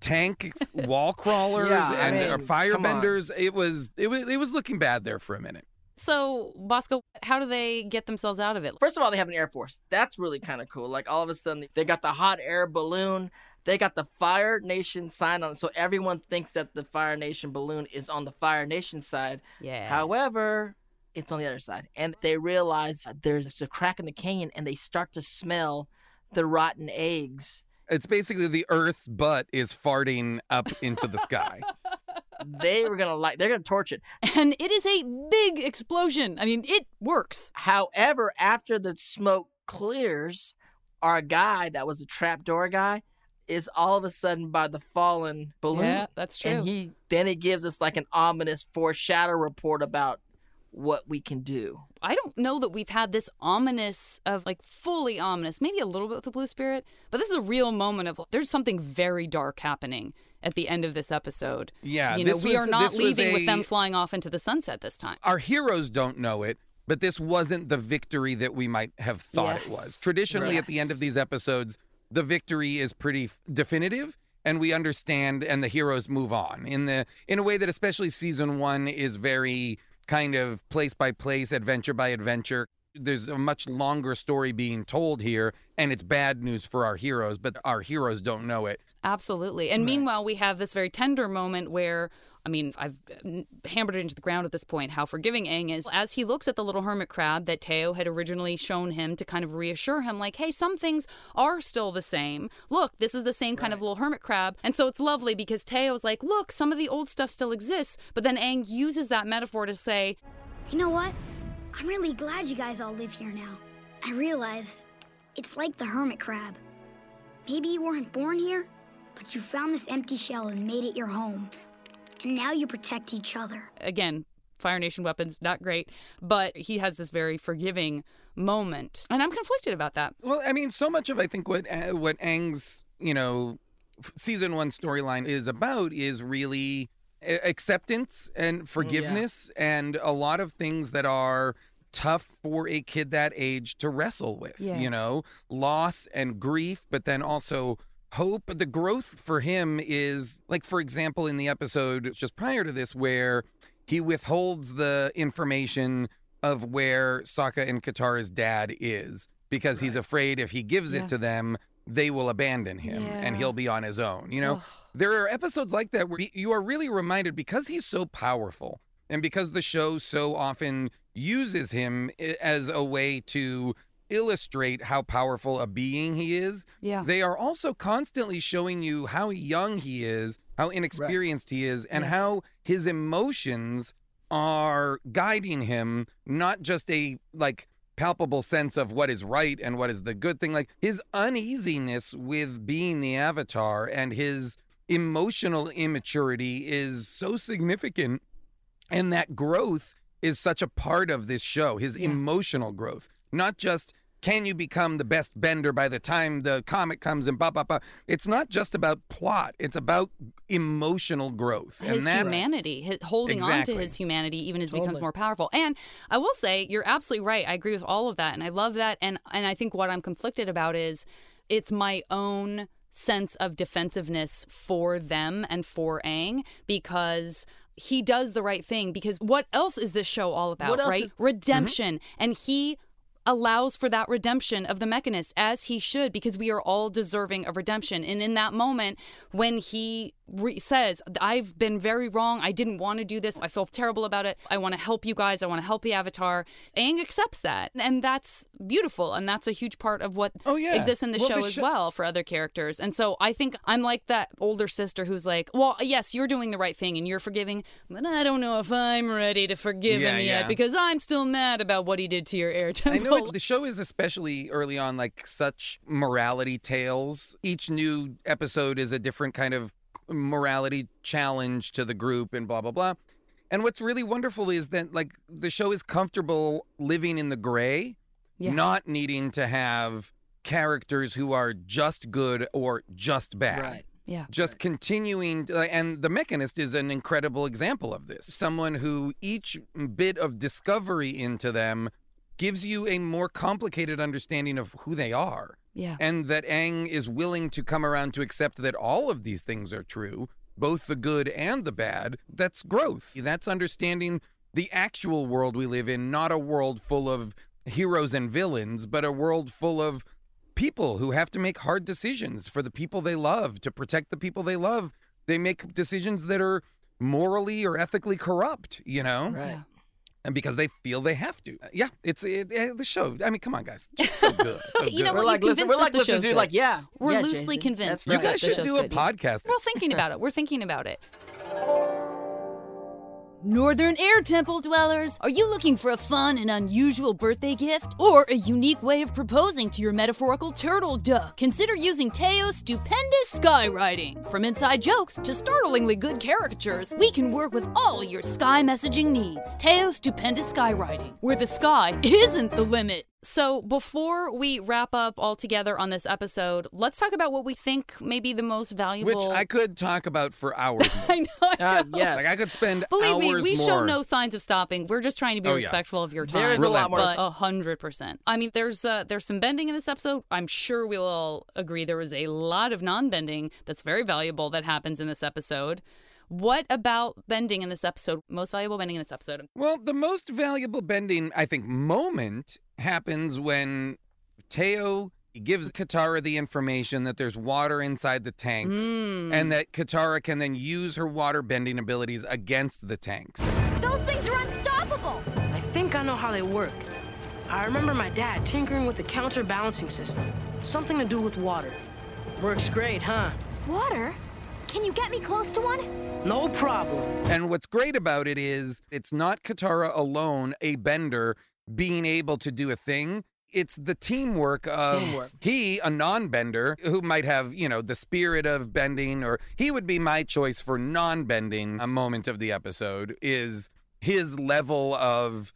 Speaker 3: tank *laughs* wall crawlers
Speaker 2: Yeah, I
Speaker 3: and
Speaker 2: mean,
Speaker 3: uh, firebenders. It was it was it was looking bad there for a minute.
Speaker 1: So, Basco, how do they get themselves out of it?
Speaker 2: First of all, they have an air force. That's really kind of cool. Like all of a sudden, they got the hot air balloon. They got the Fire Nation sign on so everyone thinks that the Fire Nation balloon is on the Fire Nation side.
Speaker 1: Yeah.
Speaker 2: However, it's on the other side, and they realize there's a crack in the canyon, and they start to smell the rotten eggs.
Speaker 3: It's basically the Earth's butt is farting up into the sky. *laughs*
Speaker 2: They were gonna like. They're gonna torch it.
Speaker 1: and it is a big explosion. I mean, it works.
Speaker 2: However, after the smoke clears, our guy that was the trapdoor guy is all of a sudden by the fallen balloon.
Speaker 1: Yeah, that's true.
Speaker 2: And he then he gives us like an ominous foreshadow report about what we can do.
Speaker 1: I don't know that we've had this ominous of like fully ominous, maybe a little bit with the blue spirit, but this is a real moment of there's something very dark happening at the end of this episode.
Speaker 3: Yeah,
Speaker 1: you know, we
Speaker 3: was-
Speaker 1: are not
Speaker 3: this was
Speaker 1: leaving with them flying off into the sunset this time.
Speaker 3: Our heroes don't know it, but this wasn't the victory that we might have thought it was.
Speaker 1: Yes.
Speaker 3: Traditionally, at the end of these episodes, the victory is pretty f- definitive. And we understand, and the heroes move on in the in a way that, especially season one, is very kind of place by place, adventure by adventure. There's a much longer story being told here, and it's bad news for our heroes, but our heroes don't know it.
Speaker 1: Absolutely. And meanwhile, we have this very tender moment where, I mean, I've hammered it into the ground at this point how forgiving Aang is as he looks at the little hermit crab that Teo had originally shown him to kind of reassure him, like, hey, some things are still the same. Look, this is the same kind of little hermit crab. And so it's lovely because Teo's like, look, some of the old stuff still exists. But then Aang uses that metaphor to say,
Speaker 4: You know what? I'm really glad you guys all live here now. I realized it's like the hermit crab. Maybe you weren't born here, but you found this empty shell and made it your home. And now you protect each other.
Speaker 1: again, Fire Nation weapons, not great, but he has this very forgiving moment. And I'm conflicted about that.
Speaker 3: Well, I mean, so much of I think what uh, what Aang's you know season one storyline is about is really acceptance and forgiveness, and a lot of things that are tough for a kid that age to wrestle with.
Speaker 1: Yeah.
Speaker 3: You know, loss and grief, but then also hope. The growth for him is like, for example, in the episode just prior to this, where he withholds the information of where Sokka and Katara's dad is because he's afraid if he gives
Speaker 1: Yeah.
Speaker 3: it to them, they will abandon him and he'll be on his own. You know,
Speaker 1: Ugh.
Speaker 3: there are episodes like that where you are really reminded because he's so powerful and because the show so often uses him eh, as a way to illustrate how powerful a being he is.
Speaker 1: Yeah.
Speaker 3: They are also constantly showing you how young he is, how inexperienced he is, and
Speaker 1: Yes.
Speaker 3: how his emotions are guiding him, not just a like palpable sense of what is right and what is the good thing. Like his uneasiness with being the avatar and his emotional immaturity is so significant. And that growth is such a part of this show, his emotional growth, not just can you become the best bender by the time the comic comes and blah, blah, blah. It's not just about plot, it's about emotional growth.
Speaker 1: his
Speaker 3: and that's
Speaker 1: humanity, his, holding on to his humanity even as he becomes more powerful. And I will say, you're absolutely right. I agree with all of that, and I love that. And and I think what I'm conflicted about is it's my own sense of defensiveness for them and for Aang because he does the right thing. Because what else is this show all about, right?
Speaker 2: is-
Speaker 1: Redemption, mm-hmm. and he allows for that redemption of the mechanist as he should because we are all deserving of redemption. And in that moment when he re- says i've been very wrong. I didn't want to do this. I feel terrible about it. I want to help you guys. I want to help the avatar. Aang accepts that. And that's beautiful. And that's a huge part of what
Speaker 3: Oh, yeah.
Speaker 1: exists in the
Speaker 3: Well,
Speaker 1: show as
Speaker 3: sho-
Speaker 1: well for other characters. And so i think i'm like that older sister who's like well yes you're doing the right thing and you're forgiving but i don't know if i'm ready to forgive
Speaker 3: Yeah,
Speaker 1: him
Speaker 3: yeah.
Speaker 1: yet because i'm still mad about what he did to your air Temple
Speaker 3: the show is especially early on like such morality tales. Each new episode is a different kind of morality challenge to the group and blah blah blah. And what's really wonderful is that like the show is comfortable living in the gray,
Speaker 1: Yeah.
Speaker 3: not needing to have characters who are just good or just bad.
Speaker 2: Right.
Speaker 1: yeah.
Speaker 3: Just continuing, to- and the Mechanist is an incredible example of this. Someone who each bit of discovery into them gives you a more complicated understanding of who they are.
Speaker 1: Yeah.
Speaker 3: And that Aang is willing to come around to accept that all of these things are true, both the good and the bad. That's growth. That's understanding the actual world we live in, not a world full of heroes and villains, but a world full of people who have to make hard decisions for the people they love, to protect the people they love. They make decisions that are morally or ethically corrupt, you know?
Speaker 2: Right.
Speaker 1: Yeah.
Speaker 3: And because they feel they have to. Yeah, it's it, eh, the show. I mean, come on, guys. Just so *laughs* good. So
Speaker 1: You know
Speaker 3: good.
Speaker 2: We're
Speaker 1: what?
Speaker 2: like,
Speaker 1: You've
Speaker 2: listen, we're
Speaker 1: convinced us
Speaker 2: like
Speaker 1: the
Speaker 2: listening
Speaker 1: show's
Speaker 2: to you,
Speaker 1: good.
Speaker 2: like, yeah.
Speaker 1: We're
Speaker 2: yeah,
Speaker 1: loosely
Speaker 2: Jason,
Speaker 1: convinced
Speaker 2: That's
Speaker 3: You guys
Speaker 1: the
Speaker 3: should do a
Speaker 1: good.
Speaker 3: podcast.
Speaker 1: We're thinking about it. We're thinking about it. *laughs*
Speaker 8: Northern Air Temple dwellers, are you looking for a fun and unusual birthday gift? Or a unique way of proposing to your metaphorical turtle duck? Consider using Teo's stupendous skywriting. From inside jokes to startlingly good caricatures, we can work with all your sky messaging needs. Teo's stupendous skywriting, where the sky *laughs* isn't the limit.
Speaker 1: So, before we wrap up all together on this episode, let's talk about what we think may be the most valuable.
Speaker 3: Which I could talk about for hours. *laughs* more.
Speaker 1: I know. I
Speaker 2: Uh, yes.
Speaker 3: Like I could spend
Speaker 1: Believe me, we
Speaker 3: more.
Speaker 1: show no signs of stopping. We're just trying to be
Speaker 3: Oh, yeah.
Speaker 1: respectful of your time.
Speaker 2: There is a lot more-
Speaker 1: but a hundred percent. I mean, there's uh, there's some bending in this episode. I'm sure we'll all agree there was a lot of non-bending that's very valuable that happens in this episode. What about bending in this episode? Most valuable bending in this episode.
Speaker 3: Well, the most valuable bending, I think, moment happens when Teo gives Katara the information that there's water inside the tanks.
Speaker 1: Mm.
Speaker 3: And that Katara can then use her water bending abilities against the tanks.
Speaker 4: Those things are unstoppable!
Speaker 5: I think I know how they work. I remember my dad tinkering with a counterbalancing system. Something to do with water. Works great, huh?
Speaker 4: Water? Can you get me close to one?
Speaker 5: No problem.
Speaker 3: And what's great about it is it's not Katara alone, a bender, being able to do a thing. It's the teamwork of
Speaker 2: Teamwork.
Speaker 3: he, a non bender, who might have, you know, the spirit of bending, or he would be my choice for non bending a moment of the episode, is his level of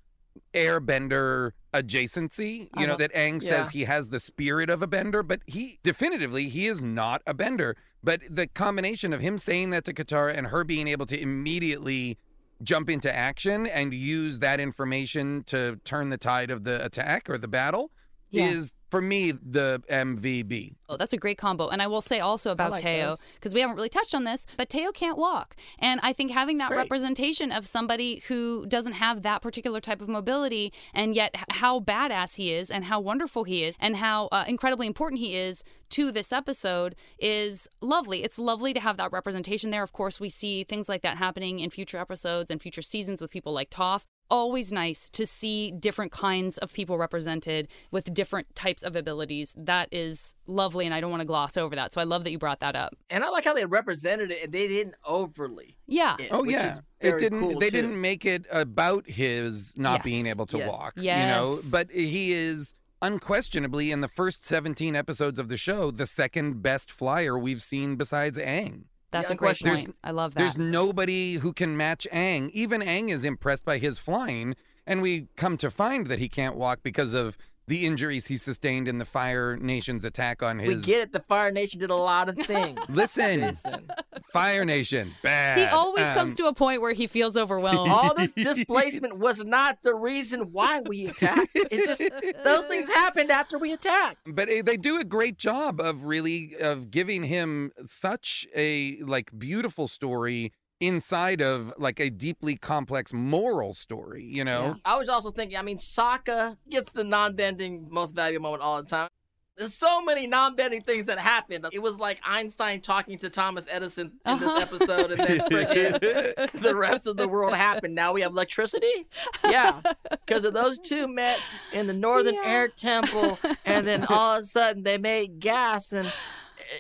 Speaker 3: airbender adjacency. You know, that Aang
Speaker 2: Yeah.
Speaker 3: says he has the spirit of a bender, but he definitively he is not a bender. But the combination of him saying that to Katara and her being able to immediately jump into action and use that information to turn the tide of the attack or the battle
Speaker 1: Yeah.
Speaker 3: is for me the MVB.
Speaker 1: Oh, that's a great combo. And I will say also about
Speaker 2: like
Speaker 1: Teo, because we haven't really touched on this, but Teo can't walk. And I think having that representation of somebody who doesn't have that particular type of mobility, and yet how badass he is, and how wonderful he is, and how uh, incredibly important he is to this episode is lovely. It's lovely to have that representation there. Of course, we see things like that happening in future episodes and future seasons with people like Toph always nice to see different kinds of people represented with different types of abilities. That is lovely, and I don't want to gloss over that. So I love that you brought that up.
Speaker 2: And I like how they represented it and they didn't overly.
Speaker 1: Yeah.
Speaker 2: it,
Speaker 3: Oh yeah,
Speaker 2: is
Speaker 3: it didn't.
Speaker 2: cool,
Speaker 3: they
Speaker 2: too.
Speaker 3: didn't make it about his not
Speaker 1: Yes.
Speaker 3: being able to
Speaker 2: Yes.
Speaker 3: walk. You know, but he is unquestionably in the first 17 episodes of the show the second best flyer we've seen besides Aang.
Speaker 1: That's
Speaker 2: Yeah,
Speaker 1: a great point. I love that.
Speaker 3: There's nobody who can match Aang. Even Aang is impressed by his flying, and we come to find that he can't walk because of the injuries he sustained in the Fire Nation's attack on his.
Speaker 2: We get it. The Fire Nation did a lot of things. *laughs*
Speaker 3: Listen,
Speaker 2: Jason.
Speaker 3: Fire Nation, bad.
Speaker 1: he always comes
Speaker 3: Um,
Speaker 1: to a point where he feels overwhelmed.
Speaker 2: All this displacement was not the reason why we attacked. It just those things happened after we attacked.
Speaker 3: but eh, they do a great job of really of giving him such a like beautiful story inside of like a deeply complex moral story you know
Speaker 2: I was also thinking. I mean, Sokka gets the non-bending most valuable moment all the time. There's so many non-bending things that happened. It was like Einstein talking to Thomas Edison in this
Speaker 1: Uh-huh.
Speaker 2: episode, and then friggin' the *laughs* rest of the world happened. Now we have electricity. Yeah, *laughs* because of those two met in the Northern
Speaker 1: Yeah.
Speaker 2: Air Temple, and then *laughs* all of a sudden they made gas and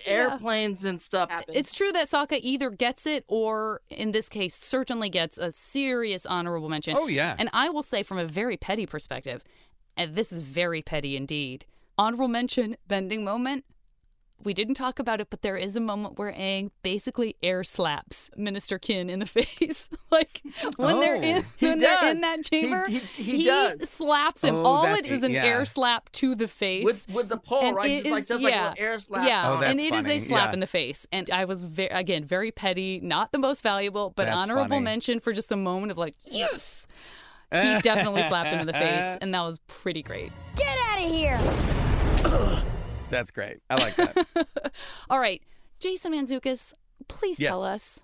Speaker 2: airplanes and stuff. Happened.
Speaker 1: It's true that Sokka either gets it or, in this case, certainly gets a serious honorable mention.
Speaker 3: oh yeah
Speaker 1: And I will say, from a very petty perspective, and this is very petty indeed. Honorable mention, bending moment. We didn't talk about it, but there is a moment where Aang basically air slaps Minister Qin in the *laughs* face. *laughs* like when they're oh. in
Speaker 2: Oh, He
Speaker 1: when they're in that
Speaker 2: He-
Speaker 1: chamber,
Speaker 2: he- he does.
Speaker 1: slaps him.
Speaker 3: Oh,
Speaker 1: All it is an
Speaker 3: yeah.
Speaker 1: air slap to the face.
Speaker 2: with with the pole,
Speaker 1: And
Speaker 2: right?
Speaker 1: it
Speaker 2: Just like
Speaker 1: is-
Speaker 2: like a
Speaker 1: yeah.
Speaker 2: little air slap.
Speaker 1: Yeah,
Speaker 3: Oh, that's
Speaker 1: and it is
Speaker 3: funny.
Speaker 1: a slap
Speaker 3: Yeah.
Speaker 1: in the face. And I was very, again, very petty, not the most valuable, but
Speaker 3: That's
Speaker 1: honorable
Speaker 3: funny.
Speaker 1: mention for just a moment of like, yes. He definitely slapped him in the *laughs* face, and that was pretty great.
Speaker 4: Get out of here!
Speaker 3: That's great. I like that. *laughs*
Speaker 1: All right, Jason Mantzoukas, please
Speaker 3: Yes.
Speaker 1: tell us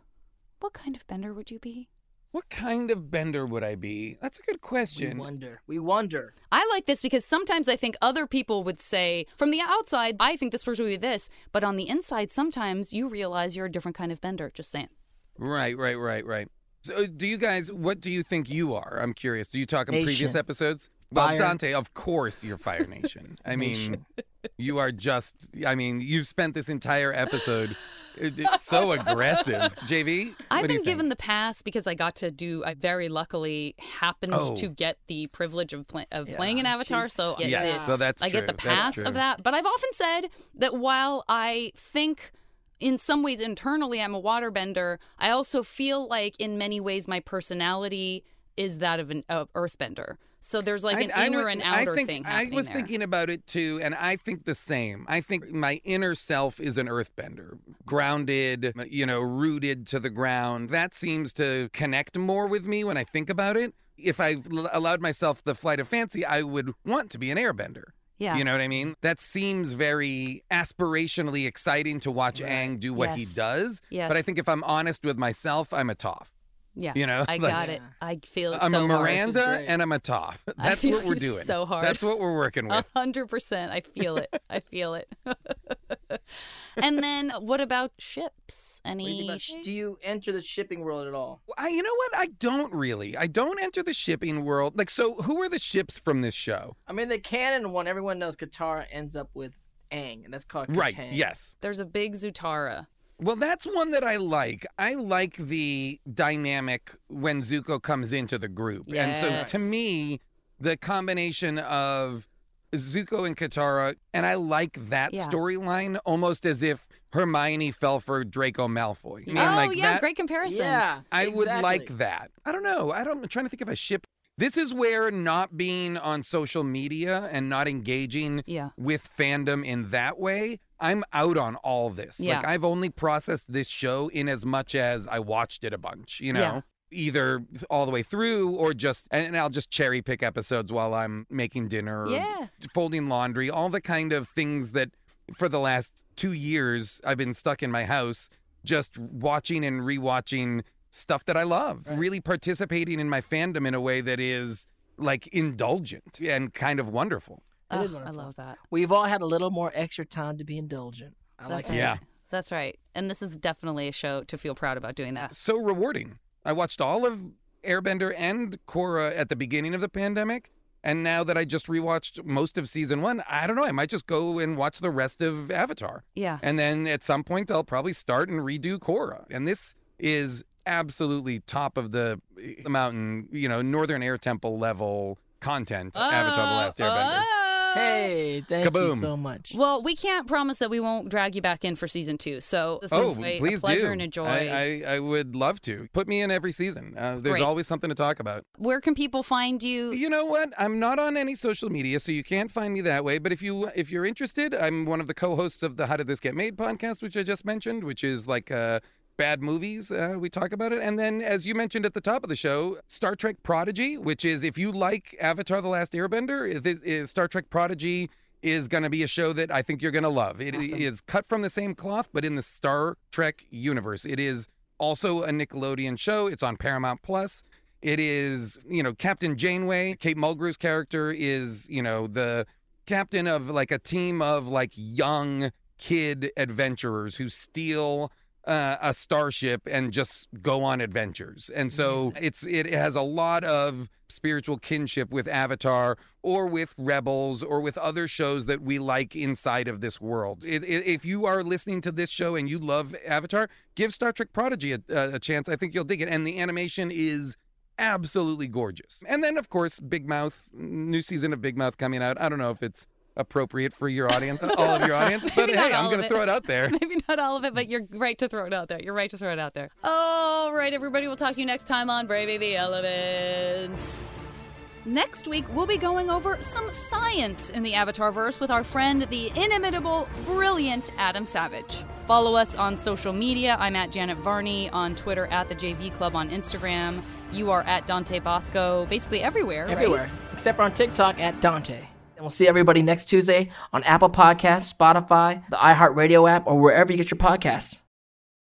Speaker 1: what kind of bender would you be?
Speaker 3: what kind of bender would I be? That's a good question.
Speaker 2: We wonder. We wonder.
Speaker 1: I like this because sometimes I think other people would say, from the outside, I think this person would be this, but on the inside, sometimes you realize you're a different kind of bender. Just saying.
Speaker 3: Right, right, right, right. So, uh, do you guys? What do you think you are? I'm curious. Do you talk in previous episodes? Well,
Speaker 2: Fire.
Speaker 3: Dante, of course, you're Fire Nation. I *laughs* mean,
Speaker 2: Nation.
Speaker 3: you are just. I mean, you've spent this entire episode uh, so aggressive. *laughs* JV,
Speaker 1: I've
Speaker 3: what do you
Speaker 1: been given
Speaker 3: think?
Speaker 1: the pass because I got to do. I very luckily happened
Speaker 3: Oh.
Speaker 1: to get the privilege of, play, of
Speaker 2: Yeah,
Speaker 1: playing an Avatar,
Speaker 2: she's-
Speaker 1: so I
Speaker 3: Yes,
Speaker 1: the-
Speaker 3: so that's
Speaker 1: I get the pass of that. But I've often said that while I think in some ways internally I'm a waterbender, I also feel like in many ways my personality is that of an uh, earthbender. So there's like an
Speaker 3: I- I
Speaker 1: inner
Speaker 3: would-
Speaker 1: and outer
Speaker 3: I think,
Speaker 1: thing
Speaker 3: I was
Speaker 1: there.
Speaker 3: thinking about it too, and I think the same. I think my inner self is an earthbender, grounded, you know, rooted to the ground. That seems to connect more with me when I think about it. If I allowed myself the flight of fancy, I would want to be an airbender.
Speaker 1: yeah.
Speaker 3: You know what I mean? That seems very aspirationally exciting to watch Aang do what he does.
Speaker 1: Yes.
Speaker 3: But I think if I'm honest with myself, I'm a Toph.
Speaker 1: Yeah.
Speaker 3: You know,
Speaker 1: I *laughs*
Speaker 3: like-
Speaker 1: got it. I feel so.
Speaker 3: I'm
Speaker 1: so
Speaker 3: a. Miranda and I'm a Toph. *laughs*
Speaker 1: I
Speaker 3: That's
Speaker 1: feel
Speaker 3: what we're doing.
Speaker 1: so hard.
Speaker 3: That's what we're working with.
Speaker 1: Hundred percent. I feel it. I feel it. *laughs* and then what about ships?
Speaker 2: What do you
Speaker 1: Any?
Speaker 2: about sh- do you enter the shipping world at all?
Speaker 3: I, you know what? I don't really. I don't enter the shipping world. Like, so who are the ships from this show?
Speaker 2: I mean, the canon one, everyone knows Katara ends up with Aang, and that's called
Speaker 3: Right.
Speaker 2: Kataang.
Speaker 3: Yes.
Speaker 1: There's a big Zutara.
Speaker 3: Well, that's one that I like. I like the dynamic when Zuko comes into the group. And so to me, the combination of Zuko and Katara, and I like that
Speaker 1: Yeah.
Speaker 3: storyline almost as if Hermione fell for Draco Malfoy. I mean,
Speaker 1: oh
Speaker 3: like
Speaker 1: yeah,
Speaker 3: that,
Speaker 1: great comparison.
Speaker 2: Yeah,
Speaker 3: I would like that. I don't know. I don't, I'm trying to think of a ship. This is where not being on social media and not engaging
Speaker 1: Yeah.
Speaker 3: with fandom in that way, I'm out on all this. Like I've only processed this show in as much as I watched it a bunch, you know.
Speaker 1: Yeah.
Speaker 3: Either all the way through or just and I'll just cherry pick episodes while I'm making dinner or
Speaker 1: Yeah.
Speaker 3: folding laundry, all the kind of things that for the last 2 years I've been stuck in my house just watching and rewatching stuff that I love,
Speaker 2: Right.
Speaker 3: really participating in my fandom in a way that is like indulgent and kind of wonderful.
Speaker 2: It is
Speaker 1: Ugh, I love that.
Speaker 2: We've all had a little more extra time to be indulgent. I
Speaker 1: That's
Speaker 2: like
Speaker 1: right.
Speaker 3: Yeah.
Speaker 1: That's right. And this is definitely a show to feel proud about doing that.
Speaker 3: so rewarding. I watched all of Airbender and Korra at the beginning of the pandemic. And now that I just rewatched most of season one, I don't know. I might just go and watch the rest of Avatar.
Speaker 1: Yeah.
Speaker 3: And then at some point, I'll probably start and redo Korra. And this is absolutely top of the, the mountain, you know, Northern Air Temple level content. Avatar The Last Airbender.
Speaker 1: Oh.
Speaker 2: Hey, thank you so much.
Speaker 1: Well, we can't promise that we won't drag you back in for season two. So this
Speaker 3: Oh,
Speaker 1: is a, a
Speaker 3: please
Speaker 1: pleasure
Speaker 3: do.
Speaker 1: and a joy.
Speaker 3: I, I, I would love to. Put me in every season. Uh, there's
Speaker 1: Great.
Speaker 3: always something to talk about.
Speaker 1: Where can people find you?
Speaker 3: You know what? I'm not on any social media, so you can't find me that way. But if you if you're interested, I'm one of the co-hosts of the How Did This Get Made podcast, which I just mentioned, which is like uh, bad movies. Uh, we talk about it, and then as you mentioned at the top of the show, Star Trek Prodigy, which is if you like Avatar: The Last Airbender, this is Star Trek Prodigy is going to be a show that I think you're going to love. It is
Speaker 1: Awesome.
Speaker 3: cut from the same cloth, but in the Star Trek universe. It is also a Nickelodeon show. It's on Paramount Plus. It is, you know, Captain Janeway. Kate Mulgrew's character is, you know, the captain of like a team of like young kid adventurers who steal uh, a starship and just go on adventures. And so it's it has a lot of spiritual kinship with Avatar or with Rebels or with other shows that we like inside of this world. It, it, if you are listening to this show and you love Avatar, give Star Trek Prodigy a, a chance. I think you'll dig it. And the animation is absolutely gorgeous. And then, of course, Big Mouth, new season of Big Mouth coming out. I don't know if it's appropriate for your audience, and all of your audience, *laughs* but hey, I'm going to throw it out there. *laughs*
Speaker 1: Maybe not all of it, but you're right to throw it out there. You're right to throw it out there. All right, everybody. We'll talk to you next time on Braving the Elements. Next week, we'll be going over some science in the Avatar verse with our friend, the inimitable, brilliant Adam Savage. Follow us on social media. I'm at Janet Varney on Twitter, at the JV Club on Instagram. You are at Dante Basco, basically everywhere. right?
Speaker 2: Everywhere, except for on TikTok at Dante. And we'll see everybody next Tuesday on Apple Podcasts, Spotify, the iHeartRadio app, or wherever you get your podcasts.